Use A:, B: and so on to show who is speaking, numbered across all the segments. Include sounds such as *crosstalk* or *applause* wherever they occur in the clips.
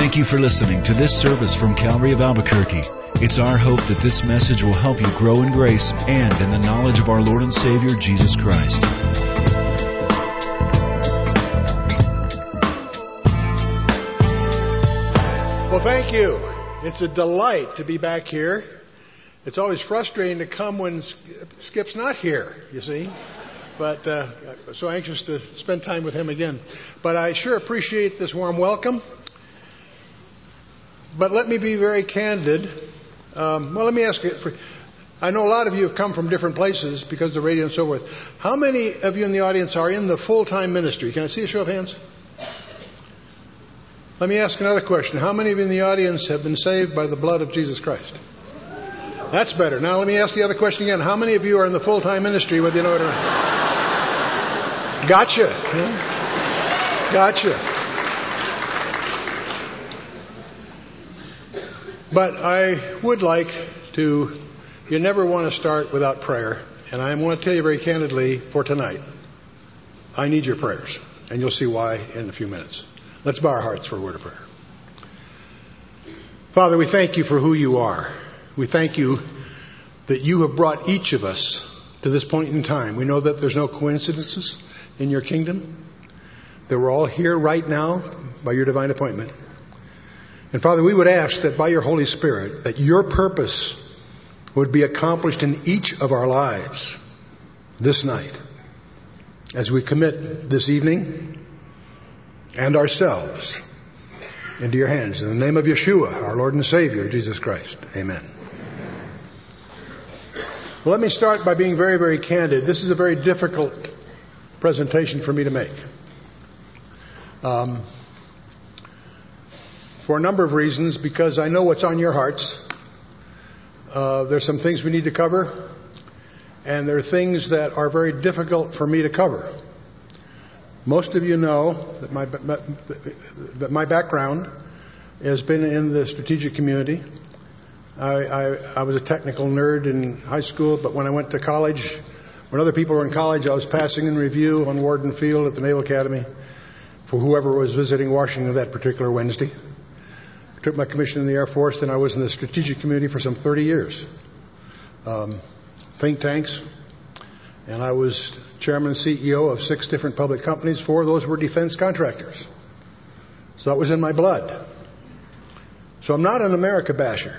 A: Thank you for listening to this service from Calvary of Albuquerque. It's our hope that this message will help you grow in grace and in the knowledge of our Lord and Savior Jesus Christ.
B: Well, thank you. It's a delight to be back here. It's always frustrating to come when Skip's not here, you see but uh, so anxious to spend time with him again. But I sure appreciate this warm welcome. But let me be very candid. Um, well, let me ask you. For, I know a lot of you have come from different places because of the radio and so forth. How many of you in the audience are in the full time ministry? Can I see a show of hands? Let me ask another question. How many of you in the audience have been saved by the blood of Jesus Christ? That's better. Now let me ask the other question again. How many of you are in the full time ministry, whether you know it or not? Gotcha. Gotcha. But I would like to, you never want to start without prayer. And I want to tell you very candidly for tonight, I need your prayers. And you'll see why in a few minutes. Let's bow our hearts for a word of prayer. Father, we thank you for who you are. We thank you that you have brought each of us to this point in time. We know that there's no coincidences in your kingdom, that we're all here right now by your divine appointment. And Father, we would ask that by your Holy Spirit, that your purpose would be accomplished in each of our lives this night as we commit this evening and ourselves into your hands. In the name of Yeshua, our Lord and Savior, Jesus Christ. Amen. Well, let me start by being very, very candid. This is a very difficult presentation for me to make. Um, for a number of reasons because I know what's on your hearts. Uh, there's some things we need to cover, and there are things that are very difficult for me to cover. Most of you know that my, that my background has been in the strategic community. I, I, I, was a technical nerd in high school, but when I went to college, when other people were in college, I was passing in review on Worden Field at the Naval Academy for whoever was visiting Washington that particular Wednesday took my commission in the Air Force, and I was in the strategic community for some 30 years. Um, think tanks, and I was chairman and CEO of six different public companies. Four of those were defense contractors. So that was in my blood. So I'm not an America basher.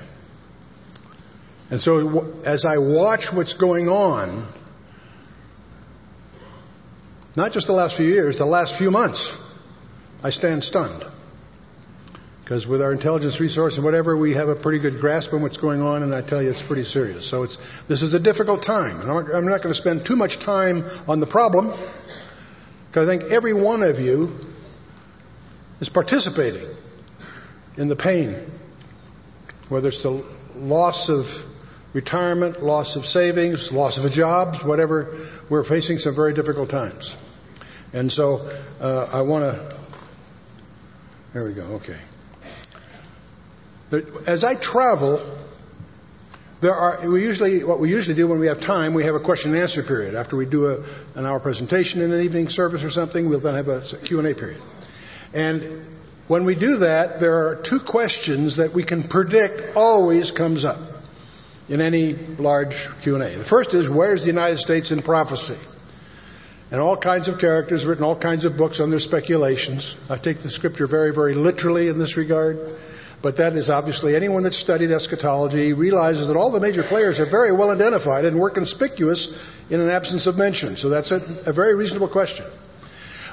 B: And so as I watch what's going on, not just the last few years, the last few months, I stand stunned because with our intelligence resource and whatever, we have a pretty good grasp on what's going on, and I tell you, it's pretty serious. So it's, this is a difficult time. I'm not, I'm not going to spend too much time on the problem, because I think every one of you is participating in the pain, whether it's the loss of retirement, loss of savings, loss of a job, whatever. We're facing some very difficult times. And so uh, I want to. There we go, okay. As I travel, there are we usually what we usually do when we have time we have a question and answer period after we do a, an hour presentation in an evening service or something we'll then have a q&a period and when we do that there are two questions that we can predict always comes up in any large q&a the first is where's the united states in prophecy and all kinds of characters written all kinds of books on their speculations i take the scripture very very literally in this regard but that is obviously anyone that studied eschatology realizes that all the major players are very well identified and were conspicuous in an absence of mention. So that's a, a very reasonable question.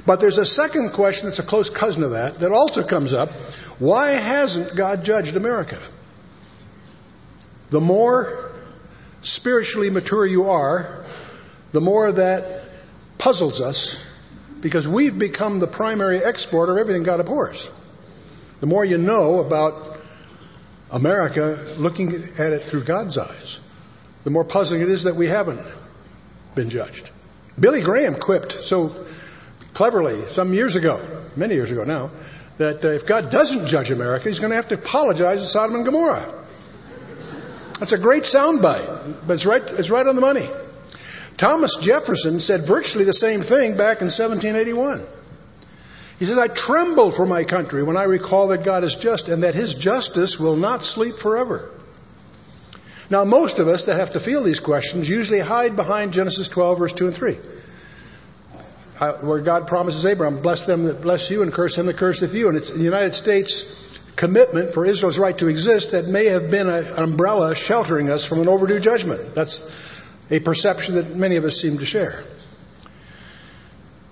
B: But there's a second question that's a close cousin of that that also comes up. Why hasn't God judged America? The more spiritually mature you are, the more that puzzles us because we've become the primary exporter of everything God abhors. The more you know about America looking at it through God's eyes, the more puzzling it is that we haven't been judged. Billy Graham quipped so cleverly some years ago, many years ago now, that uh, if God doesn't judge America, he's going to have to apologize to Sodom and Gomorrah. That's a great soundbite, but it's right, it's right on the money. Thomas Jefferson said virtually the same thing back in 1781. He says, I tremble for my country when I recall that God is just and that his justice will not sleep forever. Now, most of us that have to feel these questions usually hide behind Genesis 12, verse 2 and 3, where God promises Abraham, bless them that bless you and curse him that curseth you. And it's the United States' commitment for Israel's right to exist that may have been an umbrella sheltering us from an overdue judgment. That's a perception that many of us seem to share.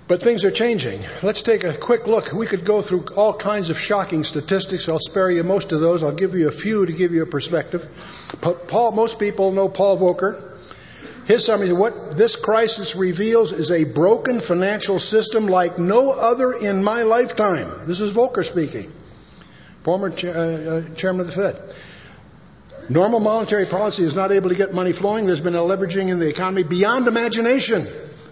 B: But things are changing. Let's take a quick look. We could go through all kinds of shocking statistics. I'll spare you most of those. I'll give you a few to give you a perspective. But Paul, most people know Paul Volcker. His summary what this crisis reveals is a broken financial system like no other in my lifetime. This is Volcker speaking, former cha- uh, uh chairman of the Fed. Normal monetary policy is not able to get money flowing. There's been a leveraging in the economy beyond imagination.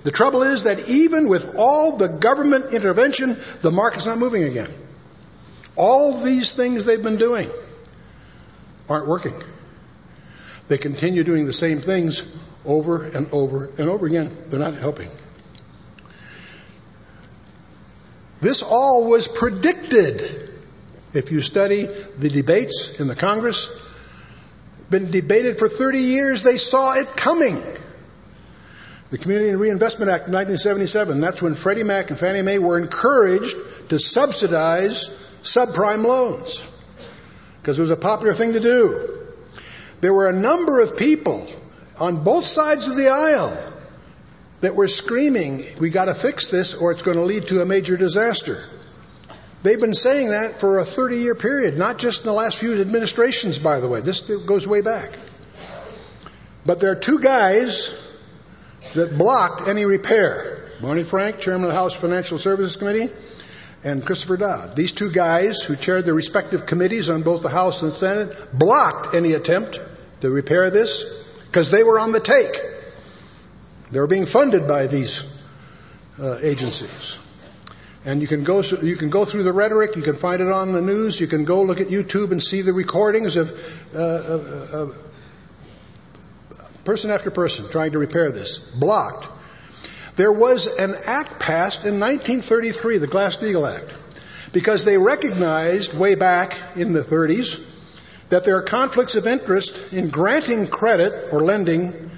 B: The trouble is that even with all the government intervention, the market's not moving again. All these things they've been doing aren't working. They continue doing the same things over and over and over again. They're not helping. This all was predicted. If you study the debates in the Congress, been debated for 30 years, they saw it coming. The Community and Reinvestment Act of 1977, that's when Freddie Mac and Fannie Mae were encouraged to subsidize subprime loans because it was a popular thing to do. There were a number of people on both sides of the aisle that were screaming, we got to fix this or it's going to lead to a major disaster. They've been saying that for a 30 year period, not just in the last few administrations, by the way. This goes way back. But there are two guys that blocked any repair. Barney Frank, chairman of the House Financial Services Committee, and Christopher Dodd. These two guys, who chaired their respective committees on both the House and the Senate, blocked any attempt to repair this because they were on the take. They were being funded by these uh, agencies. And you can go you can go through the rhetoric. You can find it on the news. You can go look at YouTube and see the recordings of, uh, of, of person after person trying to repair this, blocked. There was an act passed in 1933, the Glass Steagall Act, because they recognized way back in the 30s that there are conflicts of interest in granting credit or lending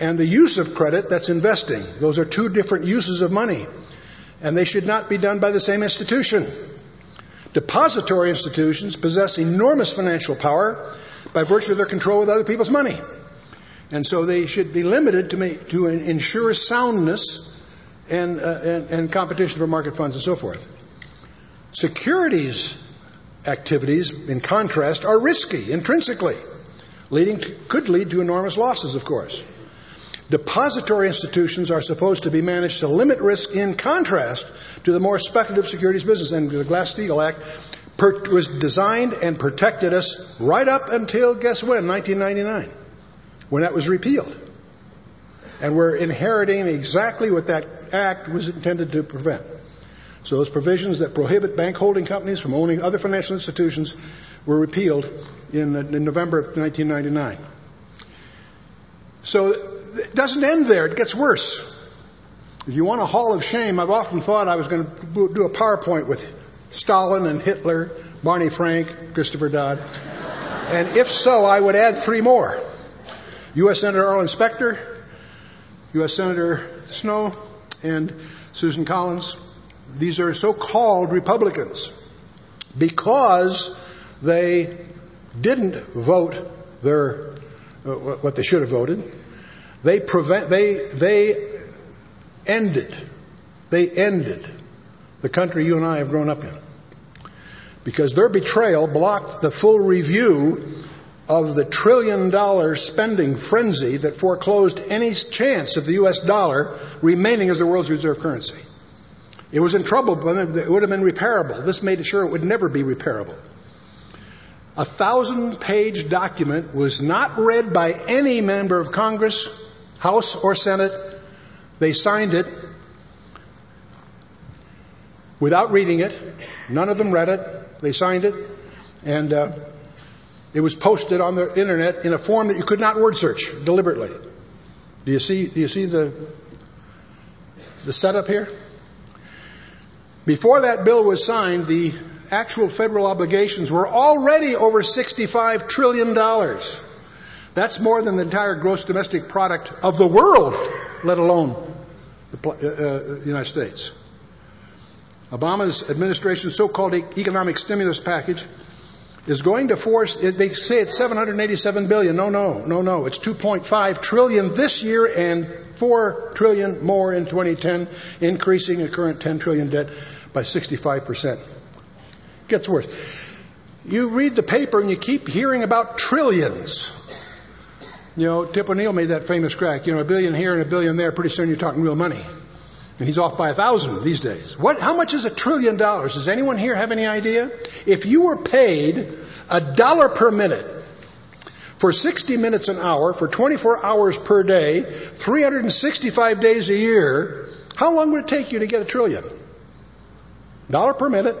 B: and the use of credit that's investing. Those are two different uses of money, and they should not be done by the same institution. Depository institutions possess enormous financial power by virtue of their control with other people's money. And so they should be limited to, make, to ensure soundness and, uh, and, and competition for market funds and so forth. Securities activities, in contrast, are risky intrinsically, leading to, could lead to enormous losses, of course. Depository institutions are supposed to be managed to limit risk in contrast to the more speculative securities business. And the Glass Steagall Act per- was designed and protected us right up until, guess when, 1999 when that was repealed. And we're inheriting exactly what that act was intended to prevent. So those provisions that prohibit bank holding companies from owning other financial institutions were repealed in, in November of 1999. So it doesn't end there, it gets worse. If you want a hall of shame, I've often thought I was going to do a PowerPoint with Stalin and Hitler, Barney Frank, Christopher Dodd. And if so, I would add three more. U.S. Senator Arlen Specter, U.S. Senator Snowe, and Susan Collins. These are so called Republicans because they didn't vote their, uh, what they should have voted. They prevent, they, they ended, they ended the country you and I have grown up in. Because their betrayal blocked the full review of the trillion dollar spending frenzy that foreclosed any chance of the U.S. dollar remaining as the world's reserve currency. It was in trouble, but it would have been repairable. This made sure it would never be repairable. A thousand page document was not read by any member of Congress, House, or Senate. They signed it without reading it. None of them read it. They signed it. And. Uh, it was posted on the internet in a form that you could not word search deliberately. Do you see, do you see the, the setup here? Before that bill was signed, the actual federal obligations were already over $65 trillion. That's more than the entire gross domestic product of the world, let alone the uh, uh, United States. Obama's administration's so called economic stimulus package is going to force, they say it's 787 billion. No, no, no, no. It's 2.5 trillion this year and 4 trillion more in 2010, increasing a current 10 trillion debt by 65%. Gets worse. You read the paper and you keep hearing about trillions. You know, Tip O'Neill made that famous crack. You know, a billion here and a billion there. Pretty soon you're talking real money. And he's off by a thousand these days. What, how much is a trillion dollars? Does anyone here have any idea? If you were paid a dollar per minute for 60 minutes an hour, for 24 hours per day, 365 days a year, how long would it take you to get a trillion? Dollar per minute,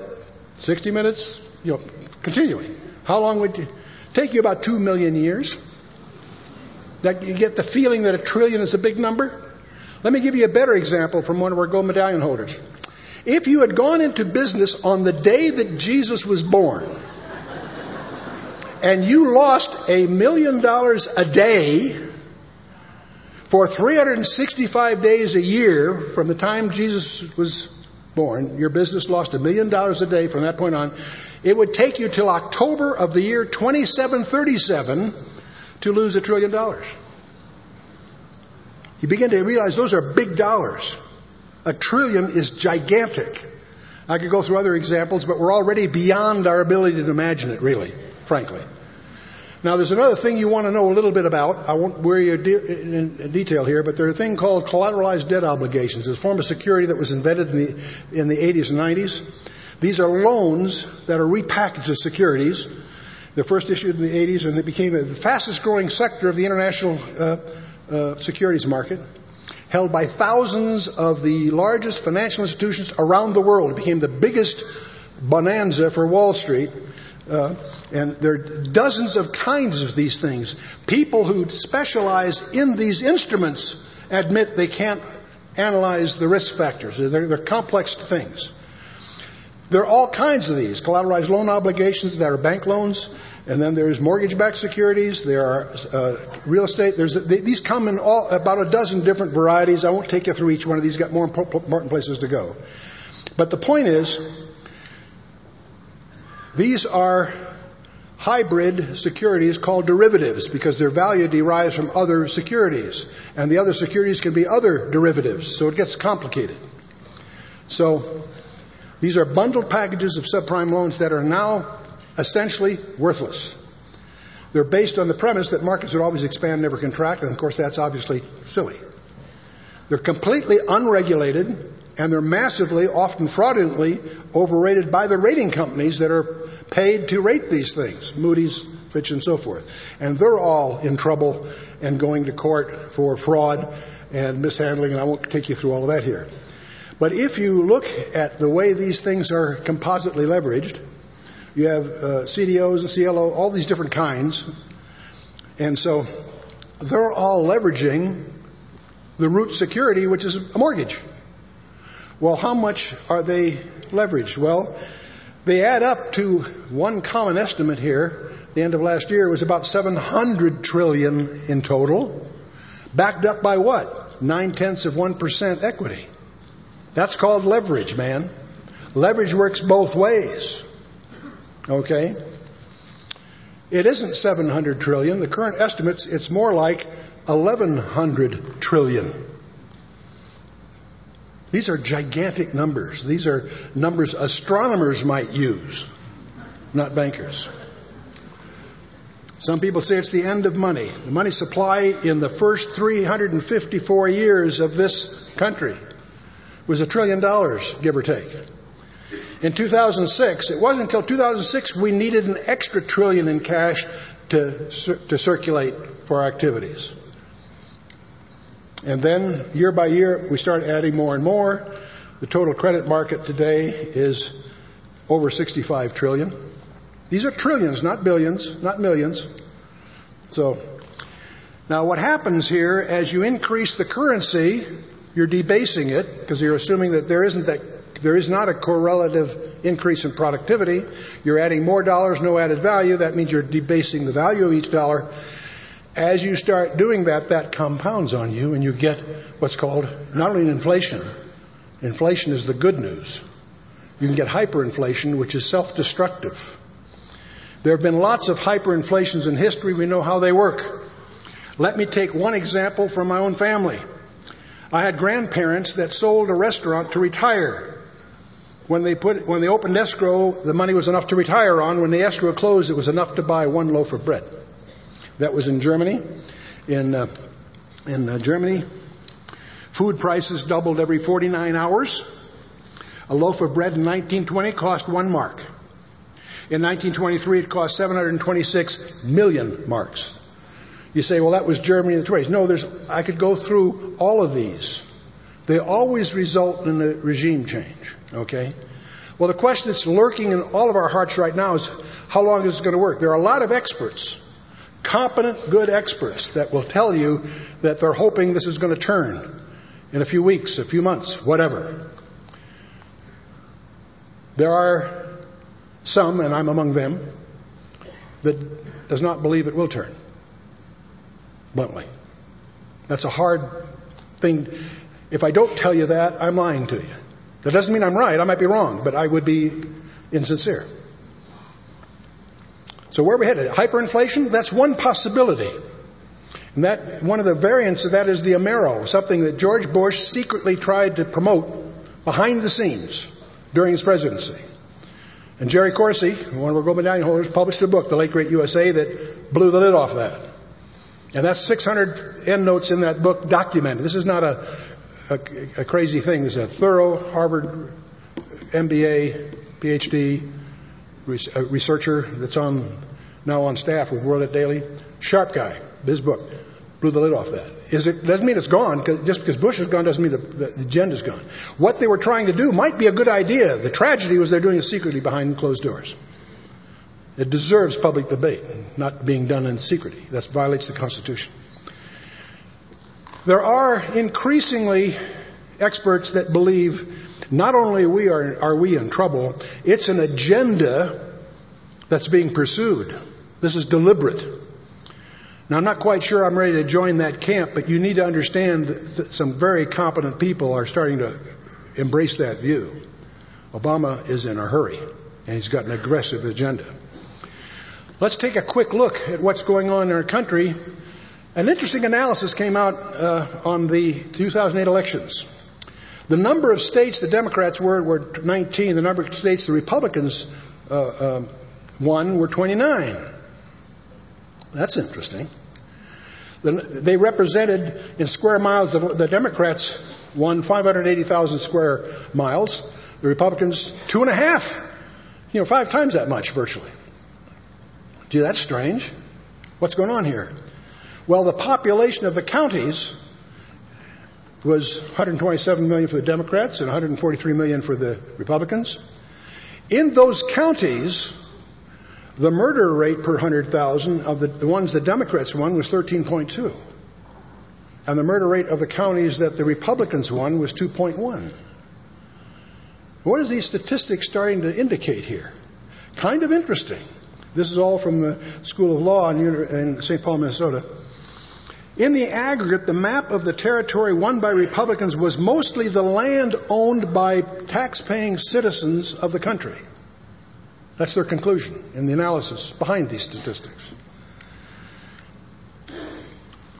B: 60 minutes, you know, continuing. How long would it take you? About 2 million years. That you get the feeling that a trillion is a big number? Let me give you a better example from one of our gold medallion holders. If you had gone into business on the day that Jesus was born, and you lost a million dollars a day for 365 days a year from the time Jesus was born, your business lost a million dollars a day from that point on, it would take you till October of the year 2737 to lose a trillion dollars you begin to realize those are big dollars. A trillion is gigantic. I could go through other examples, but we're already beyond our ability to imagine it, really, frankly. Now, there's another thing you want to know a little bit about. I won't worry you in detail here, but there's a thing called collateralized debt obligations. It's a form of security that was invented in the, in the 80s and 90s. These are loans that are repackaged as securities. They're first issued in the 80s, and it became the fastest growing sector of the international uh, uh, securities market, held by thousands of the largest financial institutions around the world. It became the biggest bonanza for Wall Street. Uh, and there are dozens of kinds of these things. People who specialize in these instruments admit they can't analyze the risk factors, they're, they're complex things. There are all kinds of these collateralized loan obligations that are bank loans, and then there's mortgage-backed securities. There are uh, real estate. There's they, these come in all about a dozen different varieties. I won't take you through each one of these. Got more important places to go. But the point is, these are hybrid securities called derivatives because their value derives from other securities, and the other securities can be other derivatives. So it gets complicated. So these are bundled packages of subprime loans that are now essentially worthless. They're based on the premise that markets would always expand, never contract, and of course that's obviously silly. They're completely unregulated, and they're massively, often fraudulently, overrated by the rating companies that are paid to rate these things Moody's, Fitch, and so forth. And they're all in trouble and going to court for fraud and mishandling, and I won't take you through all of that here. But if you look at the way these things are compositely leveraged, you have uh, CDOs and CLO, all these different kinds. And so they're all leveraging the root security, which is a mortgage. Well, how much are they leveraged? Well, they add up to one common estimate here. The end of last year was about 700 trillion in total, backed up by what? Nine tenths of 1% equity. That's called leverage, man. Leverage works both ways. Okay? It isn't 700 trillion. The current estimates, it's more like 1,100 trillion. These are gigantic numbers. These are numbers astronomers might use, not bankers. Some people say it's the end of money. The money supply in the first 354 years of this country was a trillion dollars, give or take in 2006. It wasn't until 2006 we needed an extra trillion in cash to, to circulate for our activities. And then year by year, we started adding more and more. The total credit market today is over 65 trillion. These are trillions, not billions, not millions. So, now what happens here as you increase the currency, you're debasing it because you're assuming that there isn't that there is not a correlative increase in productivity. You're adding more dollars, no added value. That means you're debasing the value of each dollar. As you start doing that, that compounds on you, and you get what's called not only inflation, inflation is the good news. You can get hyperinflation, which is self destructive. There have been lots of hyperinflations in history. We know how they work. Let me take one example from my own family. I had grandparents that sold a restaurant to retire. When they put when they opened escrow, the money was enough to retire on. When the escrow closed, it was enough to buy one loaf of bread. That was in Germany. In uh, in uh, Germany, food prices doubled every 49 hours. A loaf of bread in 1920 cost one mark. In 1923, it cost 726 million marks. You say, well, that was Germany in the 20s. No, there's, I could go through all of these they always result in a regime change, okay? Well, the question that's lurking in all of our hearts right now is how long is it going to work? There are a lot of experts, competent, good experts, that will tell you that they're hoping this is going to turn in a few weeks, a few months, whatever. There are some, and I'm among them, that does not believe it will turn, bluntly. That's a hard thing. If I don't tell you that, I'm lying to you. That doesn't mean I'm right. I might be wrong, but I would be insincere. So where are we headed? Hyperinflation? That's one possibility. And that, one of the variants of that is the Amero, something that George Bush secretly tried to promote behind the scenes during his presidency. And Jerry Corsi, one of our gold medallion holders, published a book, The Late Great USA, that blew the lid off that. And that's 600 endnotes in that book documented. This is not a a, a crazy thing. There's a thorough Harvard MBA, PhD researcher that's on now on staff with WorldNetDaily. Sharp guy. His book blew the lid off that. Is it doesn't mean it's gone. Just because Bush is gone doesn't mean the, the agenda's gone. What they were trying to do might be a good idea. The tragedy was they're doing it secretly behind closed doors. It deserves public debate, not being done in secrecy. That violates the Constitution. There are increasingly experts that believe not only we are, are we in trouble, it's an agenda that's being pursued. This is deliberate. Now, I'm not quite sure I'm ready to join that camp, but you need to understand that some very competent people are starting to embrace that view. Obama is in a hurry, and he's got an aggressive agenda. Let's take a quick look at what's going on in our country an interesting analysis came out uh, on the 2008 elections. The number of states the Democrats were were 19. The number of states the Republicans uh, um, won were 29. That's interesting. They represented in square miles. The Democrats won 580,000 square miles. The Republicans two and a half. You know, five times that much virtually. Gee, that's strange. What's going on here? Well, the population of the counties was 127 million for the Democrats and 143 million for the Republicans. In those counties, the murder rate per 100,000 of the, the, ones the Democrats won was 13.2. And the murder rate of the counties that the Republicans won was 2.1. What is these statistics starting to indicate here? Kind of interesting. This is all from the School of Law in, in St. Paul, Minnesota. In the aggregate, the map of the territory won by Republicans was mostly the land owned by tax-paying citizens of the country. That's their conclusion in the analysis behind these statistics.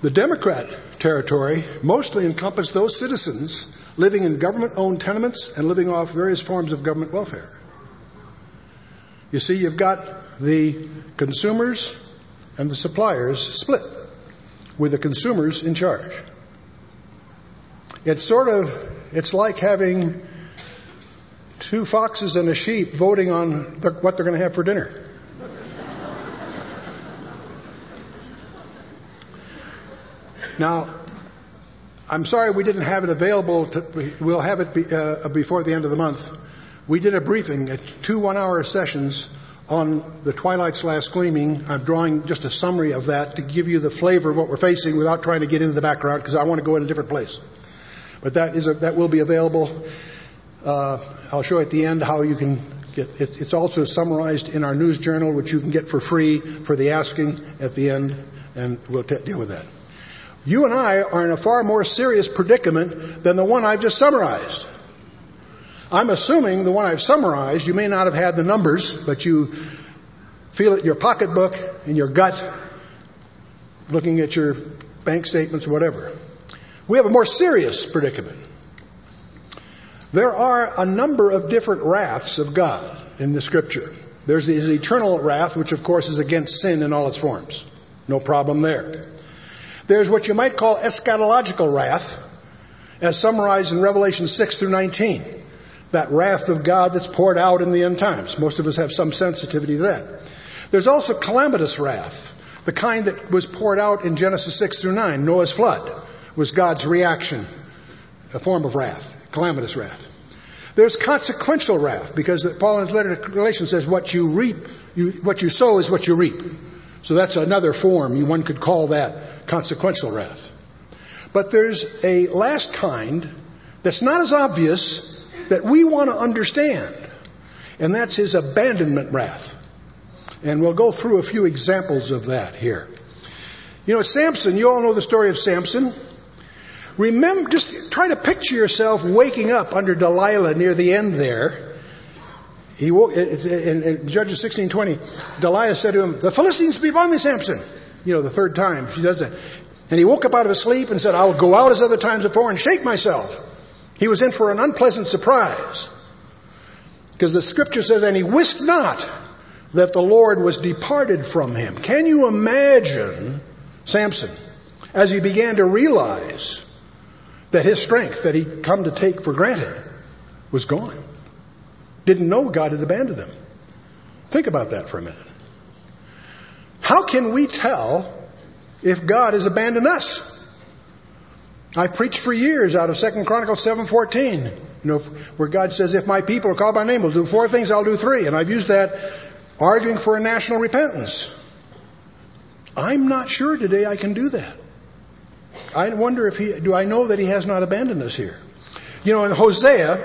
B: The Democrat territory mostly encompassed those citizens living in government owned tenements and living off various forms of government welfare. You see, you've got the consumers and the suppliers split with the consumers in charge. It's sort of, it's like having two foxes and a sheep voting on the, what they're going to have for dinner. now, I'm sorry we didn't have it available. To, we'll have it be, uh, before the end of the month. We did a briefing, two one hour sessions on the Twilight's Last Gleaming, I'm drawing just a summary of that to give you the flavor of what we're facing without trying to get into the background because I want to go in a different place. But that is a, that will be available. Uh, I'll show at the end how you can get it. It's also summarized in our news journal, which you can get for free for the asking at the end, and we'll t- deal with that. You and I are in a far more serious predicament than the one I've just summarized. I'm assuming the one I've summarized, you may not have had the numbers, but you feel it in your pocketbook, in your gut, looking at your bank statements, or whatever. We have a more serious predicament. There are a number of different wraths of God in the scripture. There's his eternal wrath, which of course is against sin in all its forms. No problem there. There's what you might call eschatological wrath, as summarized in Revelation 6 through 19 that wrath of God that's poured out in the end times. Most of us have some sensitivity to that. There's also calamitous wrath, the kind that was poured out in Genesis 6 through 9. Noah's flood was God's reaction, a form of wrath, calamitous wrath. There's consequential wrath because Paul in his letter to Galatians says, "What you reap, you, what you sow is what you reap." So that's another form. One could call that consequential wrath. But there's a last kind that's not as obvious that we want to understand, and that's his abandonment wrath. And we'll go through a few examples of that here. You know, Samson, you all know the story of Samson. Remember, just try to picture yourself waking up under Delilah near the end there. He woke, in, in Judges 16:20, Delilah said to him, "The Philistines be upon thee, Samson." You know, the third time she does it, and he woke up out of his sleep and said, "I'll go out as other times before and shake myself." He was in for an unpleasant surprise. Because the scripture says, and he wist not that the Lord was departed from him. Can you imagine Samson as he began to realize that his strength that he'd come to take for granted was gone? Didn't know God had abandoned him. Think about that for a minute. How can we tell if God has abandoned us? I preached for years out of Second Chronicles 7:14, you know, where God says, "If my people are called by name, will do four things, I'll do three. And I've used that arguing for a national repentance. I'm not sure today I can do that. I wonder if he do I know that he has not abandoned us here. You know, and Hosea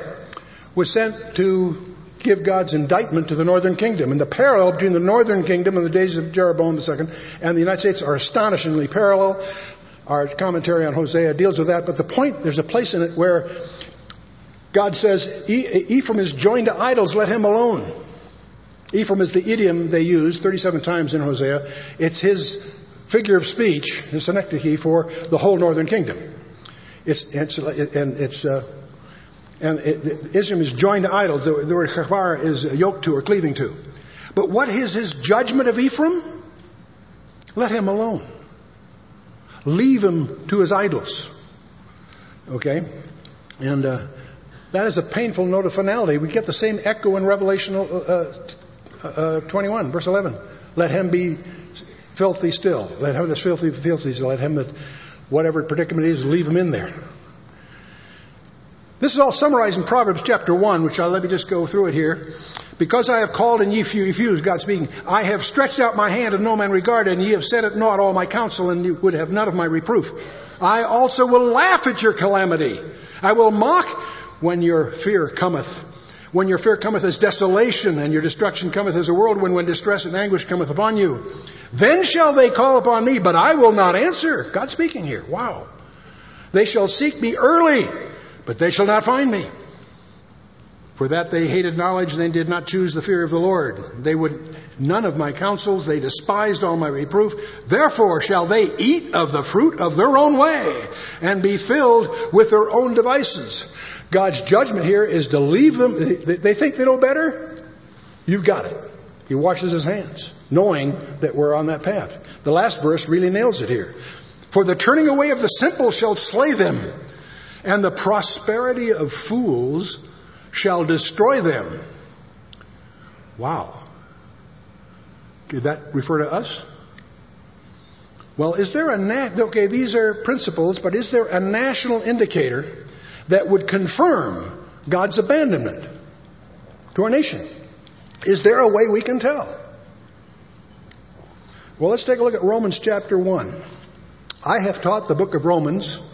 B: was sent to give God's indictment to the northern kingdom. And the parallel between the northern kingdom and the days of Jeroboam II and the United States are astonishingly parallel. Our commentary on Hosea deals with that, but the point, there's a place in it where God says, Ephraim is joined to idols, let him alone. Ephraim is the idiom they use 37 times in Hosea. It's his figure of speech, his synecdoche for the whole northern kingdom. It's, it's and it's, uh, and it, it, Israel is joined to idols. The, the word chavar is yoked to or cleaving to. But what is his judgment of Ephraim? Let him alone leave him to his idols. Okay? And uh, that is a painful note of finality. We get the same echo in Revelation uh, uh, uh 21, verse 11. Let him be filthy still. Let him that's filthy, filthy still. Let him that whatever predicament is, leave him in there. This is all summarized in Proverbs chapter 1, which I let me just go through it here. Because I have called and ye refused, God speaking, I have stretched out my hand and no man regarded, and ye have set at naught all my counsel, and ye would have none of my reproof. I also will laugh at your calamity. I will mock when your fear cometh. When your fear cometh as desolation, and your destruction cometh as a whirlwind, when distress and anguish cometh upon you. Then shall they call upon me, but I will not answer. God speaking here. Wow. They shall seek me early but they shall not find me. For that they hated knowledge, they did not choose the fear of the Lord. They would none of my counsels, they despised all my reproof. Therefore shall they eat of the fruit of their own way and be filled with their own devices. God's judgment here is to leave them. They think they know better? You've got it. He washes his hands, knowing that we're on that path. The last verse really nails it here. For the turning away of the simple shall slay them and the prosperity of fools shall destroy them. Wow. Did that refer to us? Well, is there a, na- okay, these are principles, but is there a national indicator that would confirm God's abandonment to our nation? Is there a way we can tell? Well, let's take a look at Romans chapter 1. I have taught the book of Romans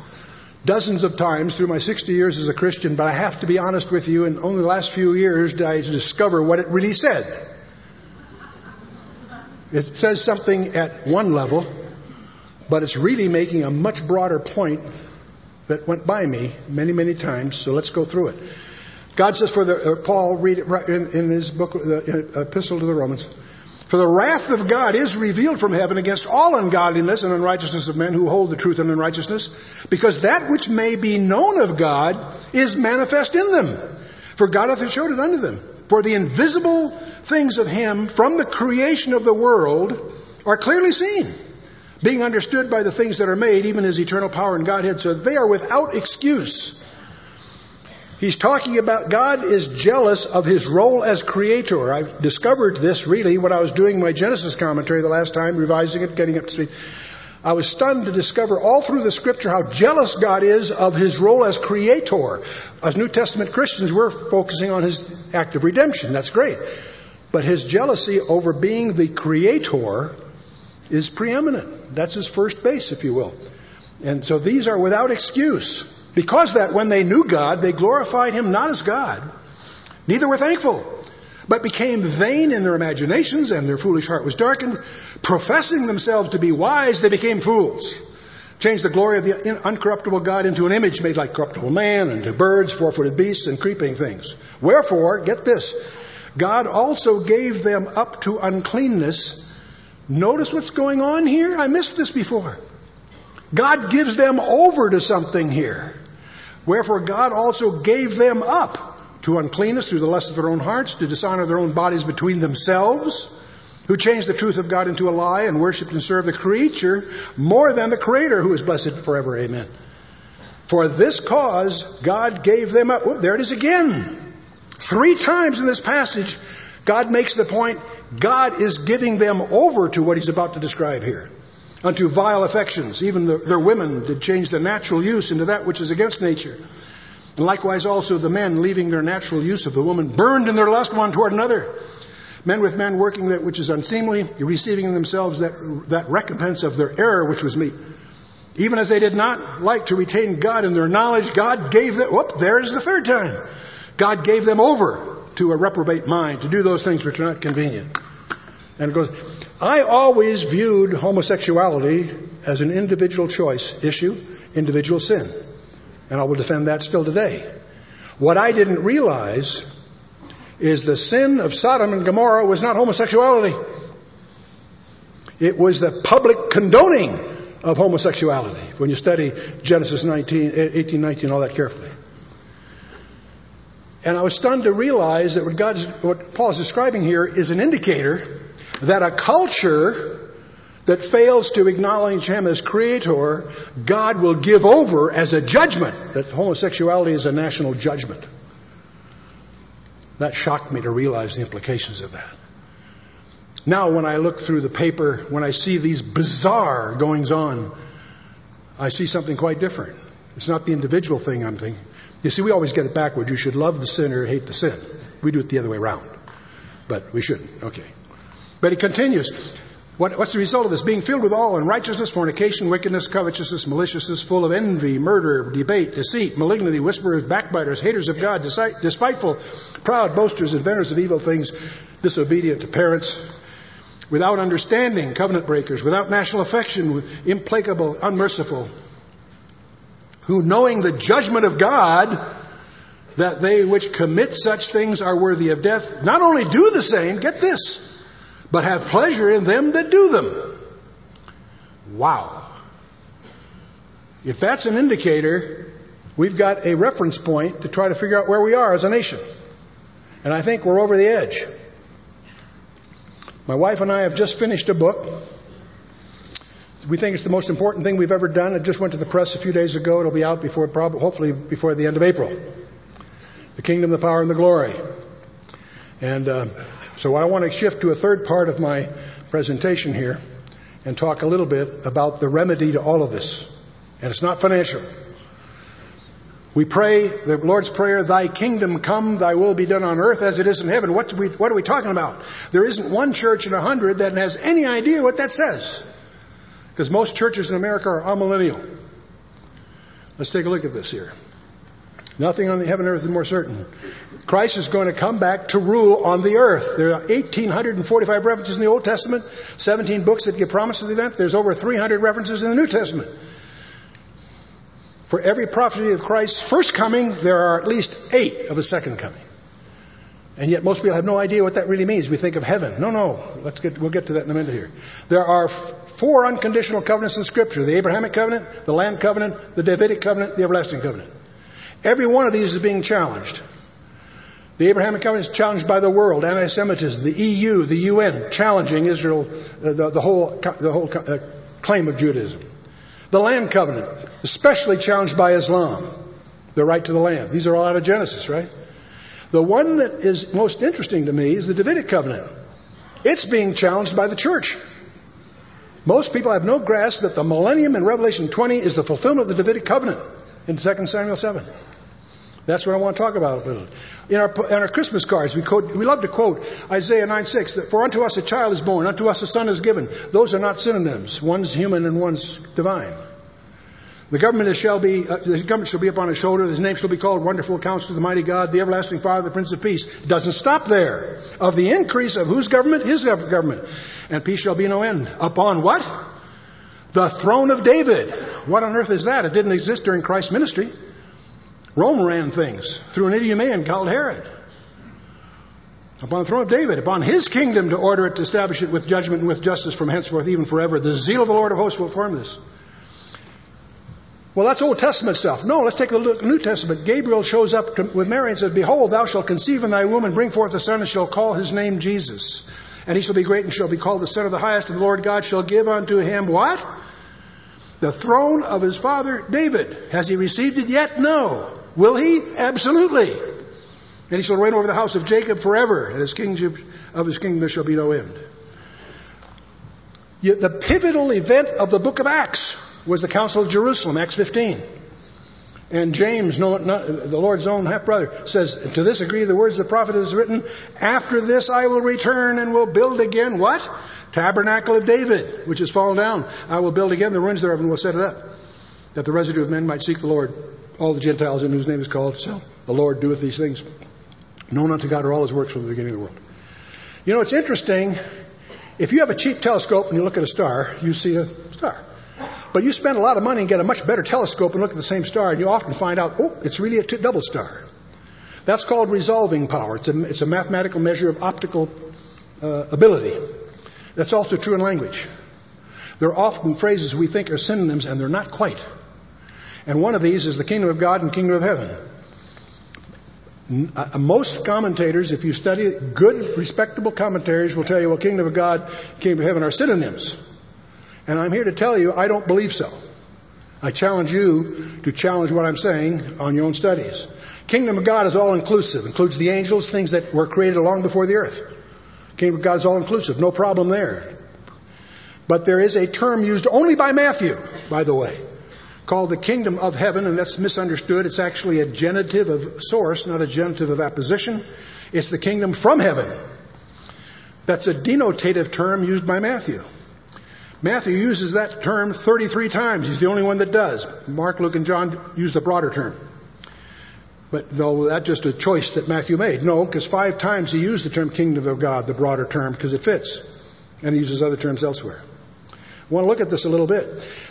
B: dozens of times through my 60 years as a Christian, but I have to be honest with you, in only the last few years did I discover what it really said. It says something at one level, but it's really making a much broader point that went by me many, many times, so let's go through it. God says for the, uh, Paul, read it right in, in his book, the uh, epistle to the Romans. For the wrath of God is revealed from heaven against all ungodliness and unrighteousness of men who hold the truth in unrighteousness, because that which may be known of God is manifest in them. For God hath showed it unto them. For the invisible things of him from the creation of the world are clearly seen, being understood by the things that are made, even his eternal power and Godhead, so they are without excuse. He's talking about God is jealous of his role as creator. I discovered this really when I was doing my Genesis commentary the last time, revising it, getting up to speed. I was stunned to discover all through the scripture how jealous God is of his role as creator. As New Testament Christians, we're focusing on his act of redemption. That's great. But his jealousy over being the creator is preeminent. That's his first base, if you will. And so these are without excuse. Because that when they knew God, they glorified him not as God, neither were thankful, but became vain in their imaginations, and their foolish heart was darkened. Professing themselves to be wise, they became fools. Changed the glory of the uncorruptible God into an image made like corruptible man, and to birds, four footed beasts, and creeping things. Wherefore, get this God also gave them up to uncleanness. Notice what's going on here? I missed this before. God gives them over to something here. Wherefore, God also gave them up to uncleanness through the lust of their own hearts, to dishonor their own bodies between themselves, who changed the truth of God into a lie and worshiped and served the creature more than the Creator, who is blessed forever. Amen. For this cause, God gave them up. Oh, there it is again. Three times in this passage, God makes the point God is giving them over to what He's about to describe here unto vile affections. Even the, their women did change their natural use into that which is against nature. And likewise also the men, leaving their natural use of the woman, burned in their lust one toward another. Men with men working that which is unseemly, receiving in themselves that, that recompense of their error which was meet. Even as they did not like to retain God in their knowledge, God gave them, whoop, there's the third time. God gave them over to a reprobate mind to do those things which are not convenient. And it goes, I always viewed homosexuality as an individual choice issue, individual sin. And I will defend that still today. What I didn't realize is the sin of Sodom and Gomorrah was not homosexuality. It was the public condoning of homosexuality when you study Genesis 19, 18, 19, all that carefully. And I was stunned to realize that what, God's, what Paul is describing here is an indicator that a culture that fails to acknowledge him as creator, God will give over as a judgment that homosexuality is a national judgment. That shocked me to realize the implications of that. Now, when I look through the paper, when I see these bizarre goings on, I see something quite different. It's not the individual thing I'm thinking. You see, we always get it backwards. You should love the sinner, hate the sin. We do it the other way around. But we shouldn't. Okay. But he continues. What, what's the result of this? Being filled with all unrighteousness, fornication, wickedness, covetousness, maliciousness, full of envy, murder, debate, deceit, malignity, whisperers, backbiters, haters of God, despiteful, proud, boasters, inventors of evil things, disobedient to parents, without understanding, covenant breakers, without national affection, implacable, unmerciful, who knowing the judgment of God, that they which commit such things are worthy of death, not only do the same, get this but have pleasure in them that do them. Wow. If that's an indicator, we've got a reference point to try to figure out where we are as a nation. And I think we're over the edge. My wife and I have just finished a book. We think it's the most important thing we've ever done. It just went to the press a few days ago. It'll be out before, probably, hopefully, before the end of April. The Kingdom, the Power, and the Glory. And uh, so I want to shift to a third part of my presentation here and talk a little bit about the remedy to all of this. And it's not financial. We pray the Lord's Prayer, Thy kingdom come, Thy will be done on earth as it is in heaven. What, we, what are we talking about? There isn't one church in a hundred that has any idea what that says. Because most churches in America are amillennial. Let's take a look at this here. Nothing on the heaven and earth is more certain Christ is going to come back to rule on the earth. There are 1,845 references in the Old Testament, 17 books that give promise of the event. There's over 300 references in the New Testament. For every prophecy of Christ's first coming, there are at least eight of a second coming. And yet, most people have no idea what that really means. We think of heaven. No, no. Let's get, we'll get to that in a minute here. There are four unconditional covenants in Scripture the Abrahamic covenant, the Land covenant, the Davidic covenant, the Everlasting covenant. Every one of these is being challenged. The Abrahamic covenant is challenged by the world, anti Semitism, the EU, the UN, challenging Israel, uh, the, the whole, the whole uh, claim of Judaism. The land covenant, especially challenged by Islam, the right to the land. These are all out of Genesis, right? The one that is most interesting to me is the Davidic covenant. It's being challenged by the church. Most people have no grasp that the millennium in Revelation 20 is the fulfillment of the Davidic covenant in 2 Samuel 7. That's what I want to talk about a little. In our, in our Christmas cards, we, quote, we love to quote Isaiah 9 6 that for unto us a child is born, unto us a son is given. Those are not synonyms. One's human and one's divine. The government shall be uh, the government shall be upon his shoulder. His name shall be called Wonderful Counselor, the Mighty God, the Everlasting Father, the Prince of Peace. Doesn't stop there. Of the increase of whose government? His government. And peace shall be no end. Upon what? The throne of David. What on earth is that? It didn't exist during Christ's ministry. Rome ran things through an idiot man called Herod. Upon the throne of David, upon his kingdom to order it, to establish it with judgment and with justice from henceforth, even forever. The zeal of the Lord of hosts will perform this. Well, that's Old Testament stuff. No, let's take a look at New Testament. Gabriel shows up to, with Mary and says, Behold, thou shalt conceive in thy womb and bring forth a son, and shall call his name Jesus. And he shall be great and shall be called the Son of the Highest, and the Lord God shall give unto him what? The throne of his father David. Has he received it yet? No. Will he? Absolutely. And he shall reign over the house of Jacob forever, and his kingship of his kingdom there shall be no end. Yet the pivotal event of the book of Acts was the Council of Jerusalem, Acts 15. And James, no, not, the Lord's own half brother, says, To this agree the words of the prophet is written, After this I will return and will build again what? Tabernacle of David, which is fallen down. I will build again the ruins thereof and will set it up, that the residue of men might seek the Lord all the Gentiles in whose name is called so the Lord doeth these things. Known unto God are all his works from the beginning of the world. You know, it's interesting. If you have a cheap telescope and you look at a star, you see a star. But you spend a lot of money and get a much better telescope and look at the same star, and you often find out, oh, it's really a t- double star. That's called resolving power. It's a, it's a mathematical measure of optical uh, ability. That's also true in language. There are often phrases we think are synonyms, and they're not quite. And one of these is the kingdom of God and kingdom of heaven. Uh, uh, most commentators, if you study good, respectable commentaries, will tell you, well, kingdom of God, kingdom of heaven are synonyms. And I'm here to tell you, I don't believe so. I challenge you to challenge what I'm saying on your own studies. Kingdom of God is all inclusive, includes the angels, things that were created long before the earth. Kingdom of God is all inclusive, no problem there. But there is a term used only by Matthew, by the way, called the kingdom of heaven, and that's misunderstood. It's actually a genitive of source, not a genitive of apposition. It's the kingdom from heaven. That's a denotative term used by Matthew. Matthew uses that term 33 times. He's the only one that does. Mark, Luke, and John use the broader term. But no, that's just a choice that Matthew made. No, because five times he used the term kingdom of God, the broader term, because it fits. And he uses other terms elsewhere. I want to look at this a little bit.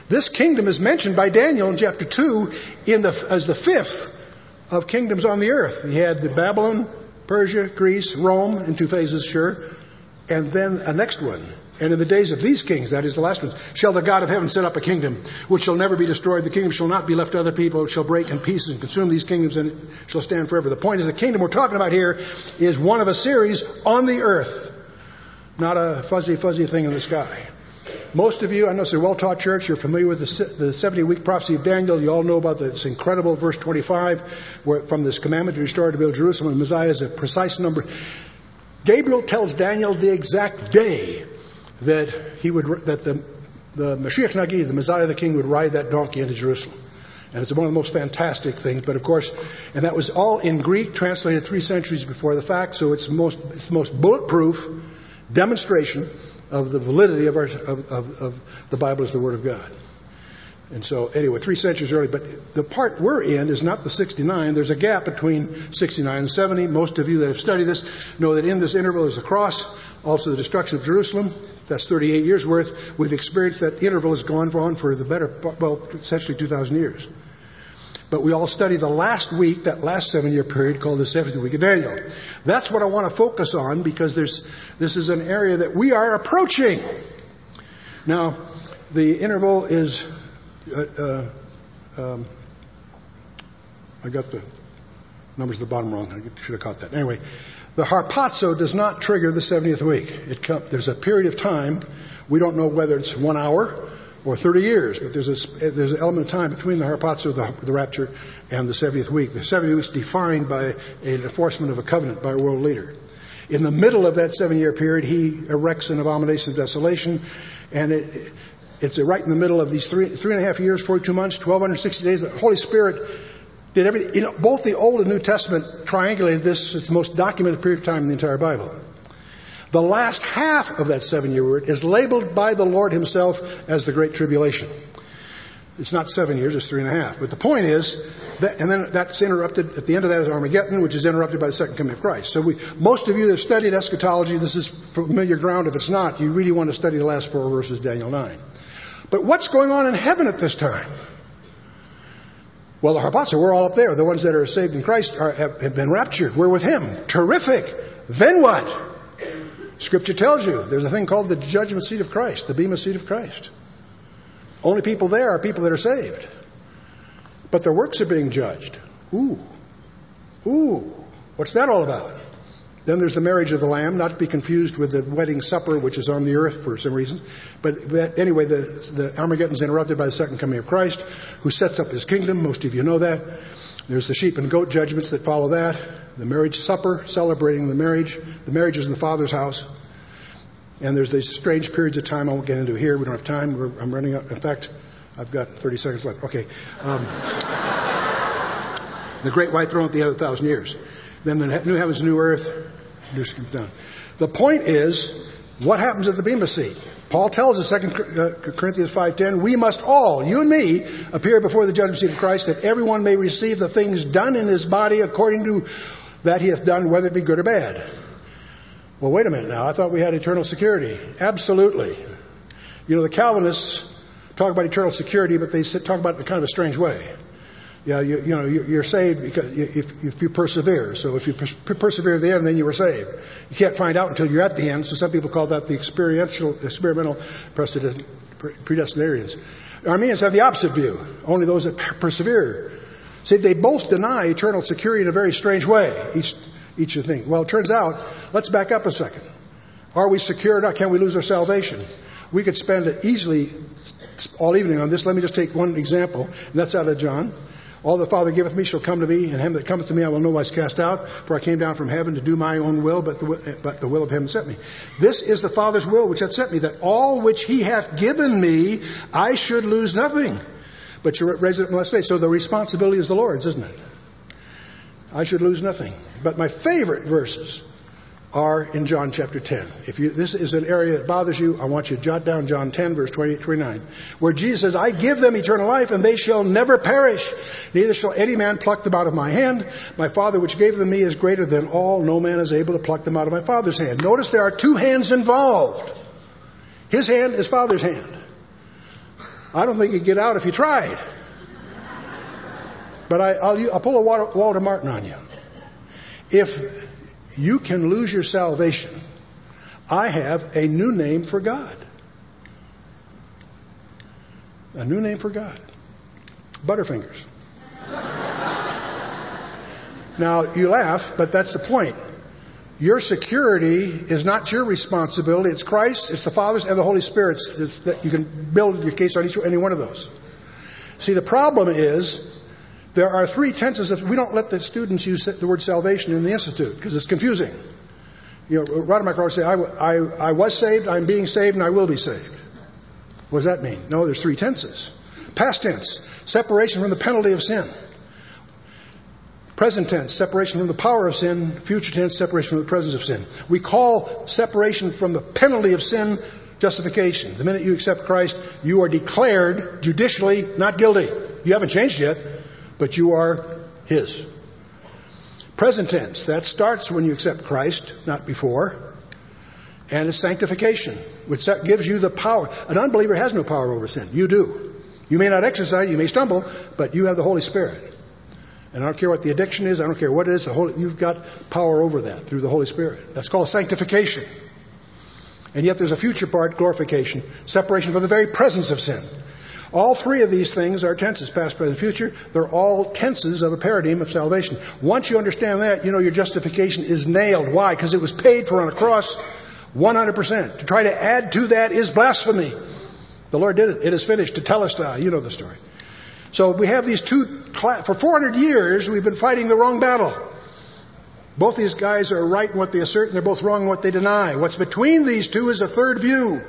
B: This kingdom is mentioned by Daniel in chapter 2 in the, as the fifth of kingdoms on the earth. He had the Babylon, Persia, Greece, Rome in two phases, sure, and then a next one. And in the days of these kings, that is the last ones, shall the God of heaven set up a kingdom which shall never be destroyed. The kingdom shall not be left to other people. It shall break in pieces and consume these kingdoms and shall stand forever. The point is, the kingdom we're talking about here is one of a series on the earth, not a fuzzy, fuzzy thing in the sky. Most of you, I know it's a well taught church, you're familiar with the, 70 week prophecy of Daniel. You all know about this incredible verse 25, where from this commandment to restore to build Jerusalem, and Messiah is a precise number. Gabriel tells Daniel the exact day that he would that the the Mashiach Nagid, the Messiah the King, would ride that donkey into Jerusalem. And it's one of the most fantastic things. But of course, and that was all in Greek, translated three centuries before the fact. So it's most it's the most bulletproof demonstration of the validity of, our, of, of, of the Bible as the Word of God. And so, anyway, three centuries early. But the part we're in is not the 69. There's a gap between 69 and 70. Most of you that have studied this know that in this interval is the cross, also the destruction of Jerusalem. That's 38 years worth. We've experienced that interval has gone on for the better, well, essentially 2,000 years. But we all study the last week, that last seven year period called the 70th week of Daniel. That's what I want to focus on because this is an area that we are approaching. Now, the interval is. Uh, uh, um, I got the numbers at the bottom wrong. I should have caught that. Anyway, the harpazo does not trigger the 70th week. Come, there's a period of time. We don't know whether it's one hour or 30 years, but there's, a, there's an element of time between the harpazo, the, the rapture, and the 70th week. The 70th week is defined by an enforcement of a covenant by a world leader. In the middle of that seven year period, he erects an abomination of desolation, and it, it's right in the middle of these three, three and a half years, 42 months, 1,260 days. The Holy Spirit did everything. You know, both the Old and New Testament triangulated this. It's the most documented period of time in the entire Bible. The last half of that seven year word is labeled by the Lord Himself as the Great Tribulation. It's not seven years, it's three and a half. But the point is, that, and then that's interrupted, at the end of that is Armageddon, which is interrupted by the second coming of Christ. So we, most of you that have studied eschatology, this is familiar ground. If it's not, you really want to study the last four verses, Daniel 9. But what's going on in heaven at this time? Well, the harpazo, we're all up there. The ones that are saved in Christ are, have, have been raptured. We're with Him. Terrific. Then what? Scripture tells you there's a thing called the judgment seat of Christ, the bema seat of Christ. Only people there are people that are saved. But their works are being judged. Ooh. Ooh. What's that all about? Then there's the marriage of the Lamb, not to be confused with the wedding supper, which is on the earth for some reason. But anyway, the, the Armageddon is interrupted by the second coming of Christ, who sets up his kingdom. Most of you know that. There's the sheep and goat judgments that follow that, the marriage supper, celebrating the marriage, the marriages in the Father's house. And there's these strange periods of time I won't get into here. We don't have time. We're, I'm running out. In fact, I've got 30 seconds left. Okay. Um, *laughs* the great white throne at the end of the thousand years. Then the new heavens, new earth, new comes down. The point is, what happens at the Bema seat? Paul tells us, 2 uh, Corinthians 5.10, we must all, you and me, appear before the judgment seat of Christ that everyone may receive the things done in his body according to that he hath done, whether it be good or bad. Well, wait a minute now. I thought we had eternal security. Absolutely. You know, the Calvinists talk about eternal security, but they talk about it in kind of a strange way. Yeah, you, you know, you, are saved because if, if you persevere. So if you persevere to the end, then you were saved. You can't find out until you're at the end. So some people call that the experiential, experimental predestinarians. Arminians have the opposite view. Only those that persevere. See, they both deny eternal security in a very strange way. Each, each of thing. Well, it turns out. Let's back up a second. Are we secure or not? Can we lose our salvation? We could spend easily all evening on this. Let me just take one example, and that's out of John. All the Father giveth me shall come to me, and him that cometh to me I will no wise cast out. For I came down from heaven to do my own will, but the, but the will of him that sent me. This is the Father's will which hath sent me, that all which he hath given me I should lose nothing, but you raise it last day. So the responsibility is the Lord's, isn't it? I should lose nothing. But my favorite verses are in John chapter 10. If you, this is an area that bothers you, I want you to jot down John 10, verse 28 29, where Jesus says, I give them eternal life, and they shall never perish. Neither shall any man pluck them out of my hand. My Father, which gave them me, is greater than all. No man is able to pluck them out of my Father's hand. Notice there are two hands involved. His hand is Father's hand. I don't think he'd get out if he tried. But I, will pull a Walter Martin on you. If you can lose your salvation. I have a new name for God. A new name for God. Butterfingers. *laughs* now, you laugh, but that's the point. Your security is not your responsibility. It's Christ, it's the Father's, and the Holy Spirit's. It's that you can build your case on each, any one of those. See, the problem is there are three tenses. Of, we don't let the students use the word salvation in the institute because it's confusing. You know, Radmacher would say, I, I, I was saved, I'm being saved, and I will be saved. What does that mean? No, there's three tenses. Past tense, separation from the penalty of sin. Present tense, separation from the power of sin. Future tense, separation from the presence of sin. We call separation from the penalty of sin justification. The minute you accept Christ, you are declared judicially not guilty. You haven't changed yet but you are His. Present tense, that starts when you accept Christ, not before. And it's sanctification, which gives you the power. An unbeliever has no power over sin. You do. You may not exercise, you may stumble, but you have the Holy Spirit. And I don't care what the addiction is, I don't care what it is, Holy, you've got power over that through the Holy Spirit. That's called sanctification. And yet there's a future part, glorification, separation from the very presence of sin. All three of these things are tenses, past, present, future. They're all tenses of a paradigm of salvation. Once you understand that, you know your justification is nailed. Why? Because it was paid for on a cross 100%. To try to add to that is blasphemy. The Lord did it. It is finished. To tell us die. You know the story. So we have these two, for 400 years, we've been fighting the wrong battle. Both these guys are right in what they assert, and they're both wrong in what they deny. What's between these two is a third view,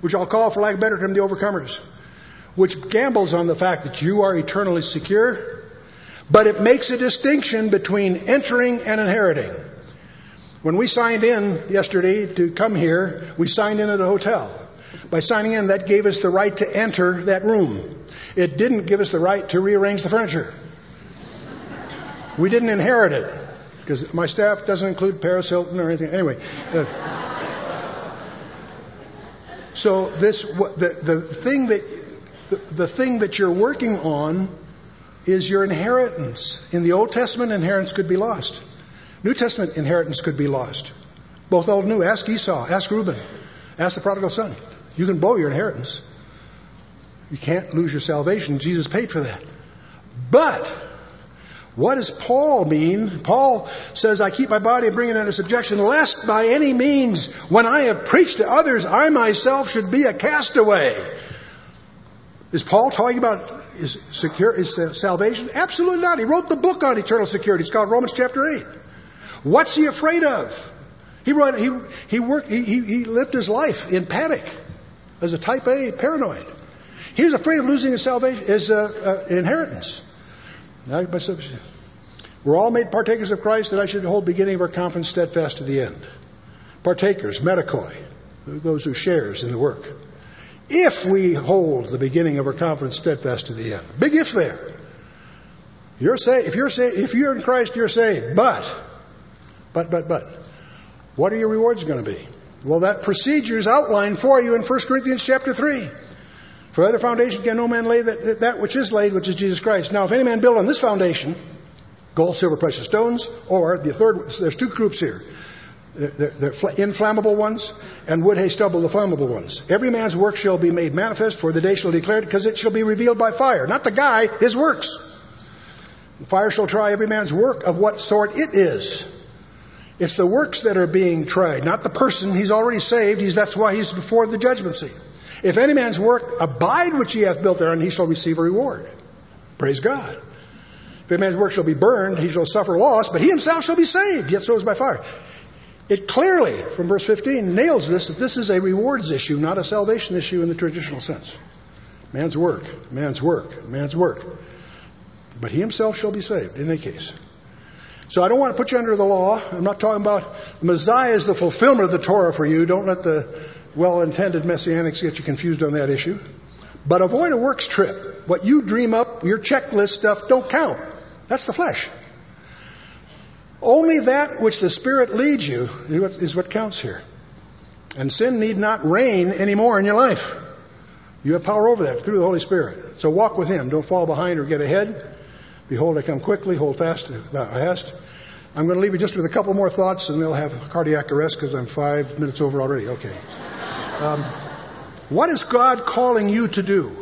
B: which I'll call, for lack of a better term, the overcomers which gambles on the fact that you are eternally secure, but it makes a distinction between entering and inheriting. When we signed in yesterday to come here, we signed in at a hotel. By signing in, that gave us the right to enter that room. It didn't give us the right to rearrange the furniture. We didn't inherit it because my staff doesn't include Paris Hilton or anything. Anyway. Uh, so this the the thing that the thing that you're working on is your inheritance. In the Old Testament, inheritance could be lost. New Testament inheritance could be lost. Both old and new. Ask Esau, ask Reuben, ask the prodigal son. You can blow your inheritance. You can't lose your salvation. Jesus paid for that. But what does Paul mean? Paul says, I keep my body and bring it under subjection, lest by any means, when I have preached to others, I myself should be a castaway. Is Paul talking about is secure is salvation? Absolutely not. He wrote the book on eternal security. It's called Romans chapter eight. What's he afraid of? He wrote he he worked he, he, lived his life in panic as a type A paranoid. He was afraid of losing his salvation his uh, uh, inheritance. Now, we're all made partakers of Christ that I should hold beginning of our conference steadfast to the end. Partakers, metochoi, those who shares in the work if we hold the beginning of our confidence steadfast to the end. Big if there. You're say, if you're if you're in Christ, you're saved. But, but, but, but, what are your rewards going to be? Well, that procedure is outlined for you in 1 Corinthians chapter 3. For other foundation can no man lay that, that which is laid, which is Jesus Christ. Now, if any man build on this foundation, gold, silver, precious stones, or the third, there's two groups here the, the inflammable ones, and wood, hay, stubble, the flammable ones. Every man's work shall be made manifest, for the day shall declare it, because it shall be revealed by fire. Not the guy, his works. The fire shall try every man's work of what sort it is. It's the works that are being tried, not the person. He's already saved. He's, that's why he's before the judgment seat. If any man's work abide which he hath built thereon, he shall receive a reward. Praise God. If a man's work shall be burned, he shall suffer loss, but he himself shall be saved, yet so is by fire. It clearly, from verse 15, nails this that this is a rewards issue, not a salvation issue in the traditional sense. Man's work, man's work, man's work. But he himself shall be saved in any case. So I don't want to put you under the law. I'm not talking about Messiah is the fulfillment of the Torah for you. Don't let the well intended messianics get you confused on that issue. But avoid a works trip. What you dream up, your checklist stuff, don't count. That's the flesh. Only that which the Spirit leads you is what counts here. And sin need not reign anymore in your life. You have power over that through the Holy Spirit. So walk with Him. Don't fall behind or get ahead. Behold, I come quickly. Hold fast I hast. I'm going to leave you just with a couple more thoughts, and they'll have cardiac arrest because I'm five minutes over already. Okay. Um, what is God calling you to do?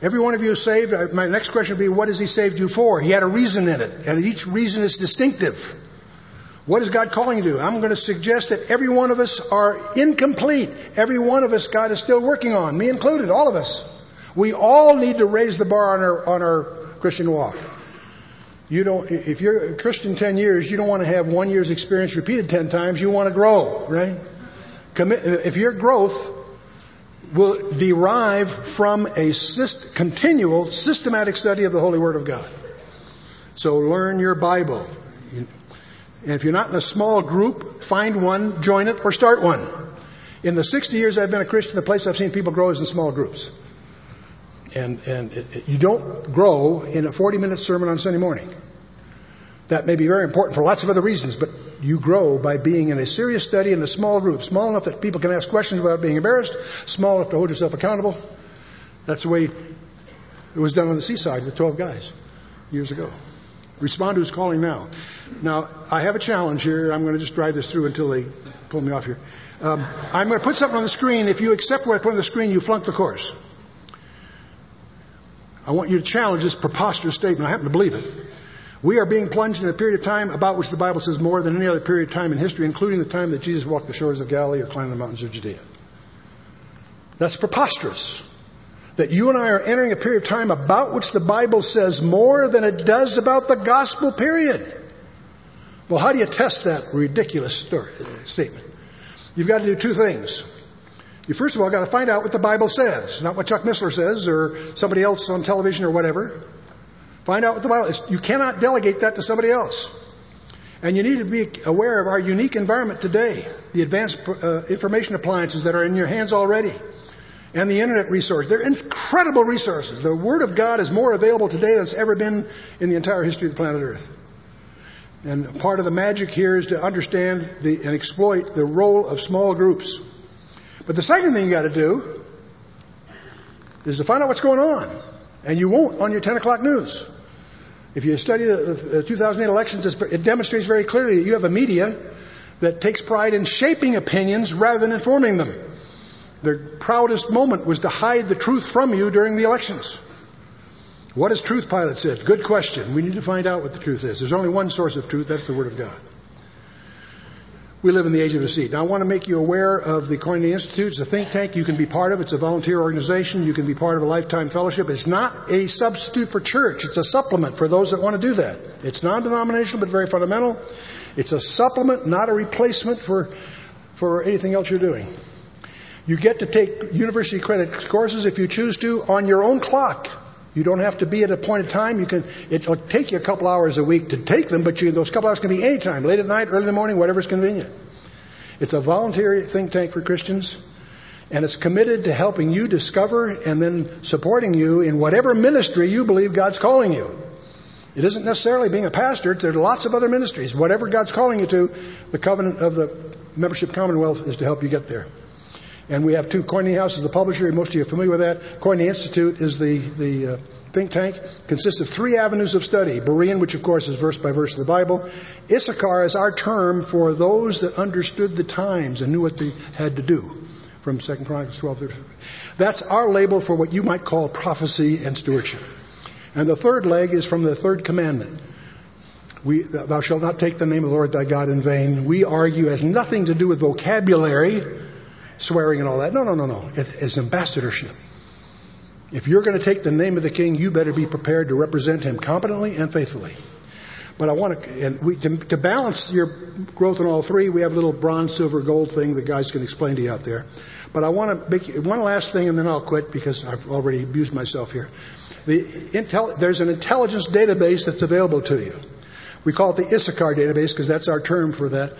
B: Every one of you is saved. Uh, my next question would be, what has He saved you for? He had a reason in it, and each reason is distinctive. What is God calling you to? I'm going to suggest that every one of us are incomplete. Every one of us, God is still working on, me included, all of us. We all need to raise the bar on our, on our Christian walk. You don't, if you're a Christian 10 years, you don't want to have one year's experience repeated 10 times. You want to grow, right? Commit, if your growth will derive from a syst- continual systematic study of the Holy Word of God. So learn your Bible. And if you're not in a small group, find one, join it, or start one. In the 60 years I've been a Christian, the place I've seen people grow is in small groups. And, and it, it, you don't grow in a 40 minute sermon on Sunday morning. That may be very important for lots of other reasons, but you grow by being in a serious study in a small group, small enough that people can ask questions without being embarrassed, small enough to hold yourself accountable. That's the way it was done on the seaside with 12 guys years ago. Respond to who's calling now. Now, I have a challenge here. I'm going to just drive this through until they pull me off here. Um, I'm going to put something on the screen. If you accept what I put on the screen, you flunk the course. I want you to challenge this preposterous statement. I happen to believe it. We are being plunged in a period of time about which the Bible says more than any other period of time in history, including the time that Jesus walked the shores of Galilee or climbed the mountains of Judea. That's preposterous. That you and I are entering a period of time about which the Bible says more than it does about the gospel period. Well, how do you test that ridiculous story, statement? You've got to do two things. You first of all got to find out what the Bible says, not what Chuck Missler says or somebody else on television or whatever. Find out what the Bible is. You cannot delegate that to somebody else. And you need to be aware of our unique environment today the advanced uh, information appliances that are in your hands already, and the internet resource. They're incredible resources. The Word of God is more available today than it's ever been in the entire history of the planet Earth. And part of the magic here is to understand the, and exploit the role of small groups. But the second thing you got to do is to find out what's going on. And you won't on your 10 o'clock news. If you study the 2008 elections, it demonstrates very clearly that you have a media that takes pride in shaping opinions rather than informing them. Their proudest moment was to hide the truth from you during the elections. What is truth, Pilate said? Good question. We need to find out what the truth is. There's only one source of truth, that's the Word of God. We live in the age of deceit. Now, I want to make you aware of the Koinonia Institute. It's a think tank you can be part of. It's a volunteer organization. You can be part of a lifetime fellowship. It's not a substitute for church. It's a supplement for those that want to do that. It's non-denominational, but very fundamental. It's a supplement, not a replacement for, for anything else you're doing. You get to take university credit courses if you choose to on your own clock. You don't have to be at a point in time. You can. It'll take you a couple hours a week to take them, but you, those couple hours can be any time, late at night, early in the morning, whatever's convenient. It's a voluntary think tank for Christians, and it's committed to helping you discover and then supporting you in whatever ministry you believe God's calling you. It isn't necessarily being a pastor. There are lots of other ministries. Whatever God's calling you to, the covenant of the membership commonwealth is to help you get there. And we have two. Koinonia House is the publisher. Most of you are familiar with that. Koinonia Institute is the, the uh, think tank. Consists of three avenues of study Berean, which of course is verse by verse of the Bible. Issachar is our term for those that understood the times and knew what they had to do. From 2 Chronicles 12. That's our label for what you might call prophecy and stewardship. And the third leg is from the third commandment. We, thou shalt not take the name of the Lord thy God in vain. We argue has nothing to do with vocabulary swearing and all that. No, no, no, no. It is ambassadorship. If you're going to take the name of the king, you better be prepared to represent him competently and faithfully. But I want to, and we, to, to balance your growth in all three, we have a little bronze, silver, gold thing the guys can explain to you out there. But I want to make one last thing, and then I'll quit because I've already abused myself here. The intel, there's an intelligence database that's available to you. We call it the Issachar database because that's our term for that.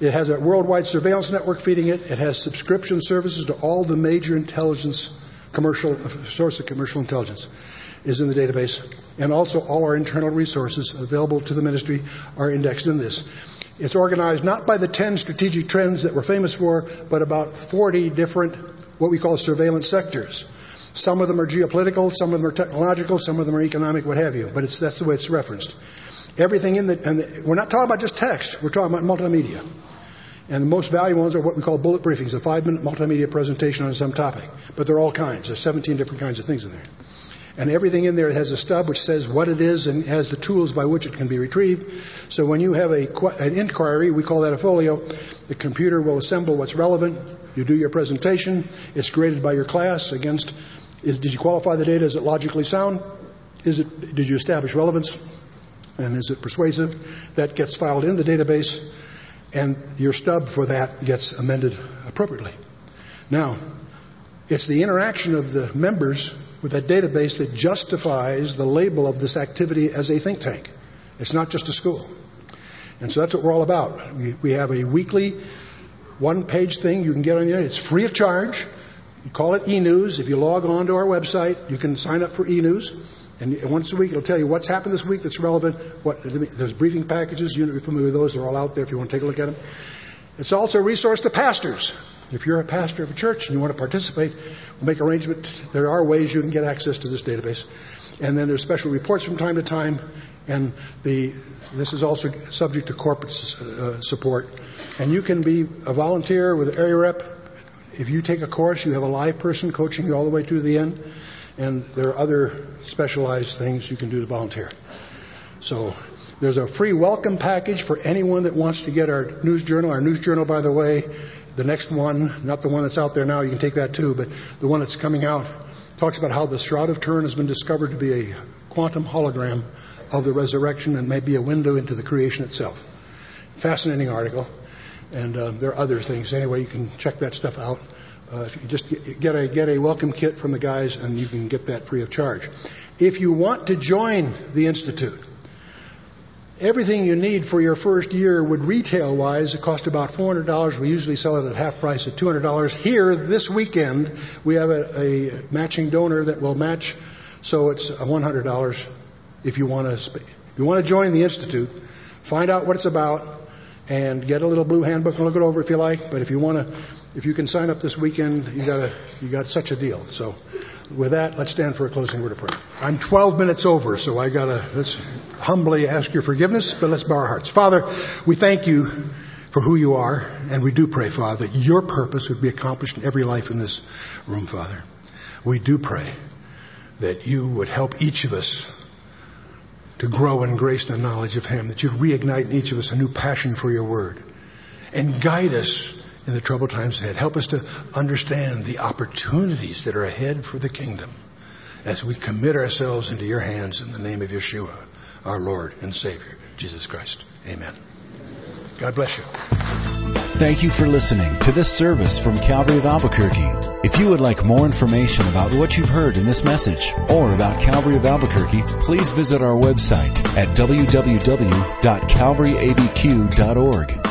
B: It has a worldwide surveillance network feeding it. It has subscription services to all the major intelligence commercial sources. of commercial intelligence is in the database. And also all our internal resources available to the ministry are indexed in this. It's organized not by the 10 strategic trends that we're famous for, but about 40 different what we call surveillance sectors. Some of them are geopolitical, some of them are technological, some of them are economic, what have you. But that's the way it's referenced. Everything in the, and the, we're not talking about just text, we're talking about multimedia. And the most valuable ones are what we call bullet briefings, a five minute multimedia presentation on some topic. But there are all kinds. There's 17 different kinds of things in there. And everything in there has a stub which says what it is and has the tools by which it can be retrieved. So when you have a, an inquiry, we call that a folio, the computer will assemble what's relevant. You do your presentation. It's graded by your class against is, did you qualify the data? Is it logically sound? Is it, did you establish relevance? and is it persuasive? That gets filed in the database, and your stub for that gets amended appropriately. Now, it's the interaction of the members with that database that justifies the label of this activity as a think tank. It's not just a school. And so that's what we're all about. We, we have a weekly one page thing you can get on the internet. It's free of charge. You call it e news. If you log on to our website, you can sign up for e news. And once a week, it'll tell you what's happened this week that's relevant. What, there's briefing packages. You're familiar with those. They're all out there if you want to take a look at them. It's also a resource to pastors. If you're a pastor of a church and you want to participate, we'll make arrangement. There are ways you can get access to this database. And then there's special reports from time to time. And the, this is also subject to corporate uh, support. And you can be a volunteer with area rep. If you take a course, you have a live person coaching you all the way through the end and there are other specialized things you can do to volunteer. So there's a free welcome package for anyone that wants to get our news journal. Our news journal, by the way, the next one, not the one that's out there now, you can take that too, but the one that's coming out talks about how the Shroud of Turin has been discovered to be a quantum hologram of the resurrection and may be a window into the creation itself. Fascinating article. And uh, there are other things. Anyway, you can check that stuff out. Uh, if you just get a, get a welcome kit from the guys and you can get that free of charge. If you want to join the Institute, everything you need for your first year would retail wise cost about $400. We usually sell it at half price at $200. Here, this weekend, we have a, a matching donor that will match, so it's $100 if you want to, sp- if you want to join the Institute, find out what it's about and get a little blue handbook and look it over if you like. But if you want to if you can sign up this weekend, you got a, you got such a deal. So with that, let's stand for a closing word of prayer. I'm 12 minutes over, so I got to let's humbly ask your forgiveness, but let's bow our hearts. Father, we thank you for who you are, and we do pray, Father, that your purpose would be accomplished in every life in this room, Father. We do pray that you would help each of us to grow in grace and knowledge of Him, that you'd reignite in each of us a new passion for your word, and guide us in the troubled times ahead. Help us to understand the opportunities that are ahead for the kingdom as we commit ourselves into your hands in the name of Yeshua, our Lord and Savior, Jesus Christ. Amen. God bless you. Thank you for listening to this service from Calvary of Albuquerque. If you would like more information about what you've heard in this message or about Calvary of Albuquerque, please visit our website at www.calvaryabq.org.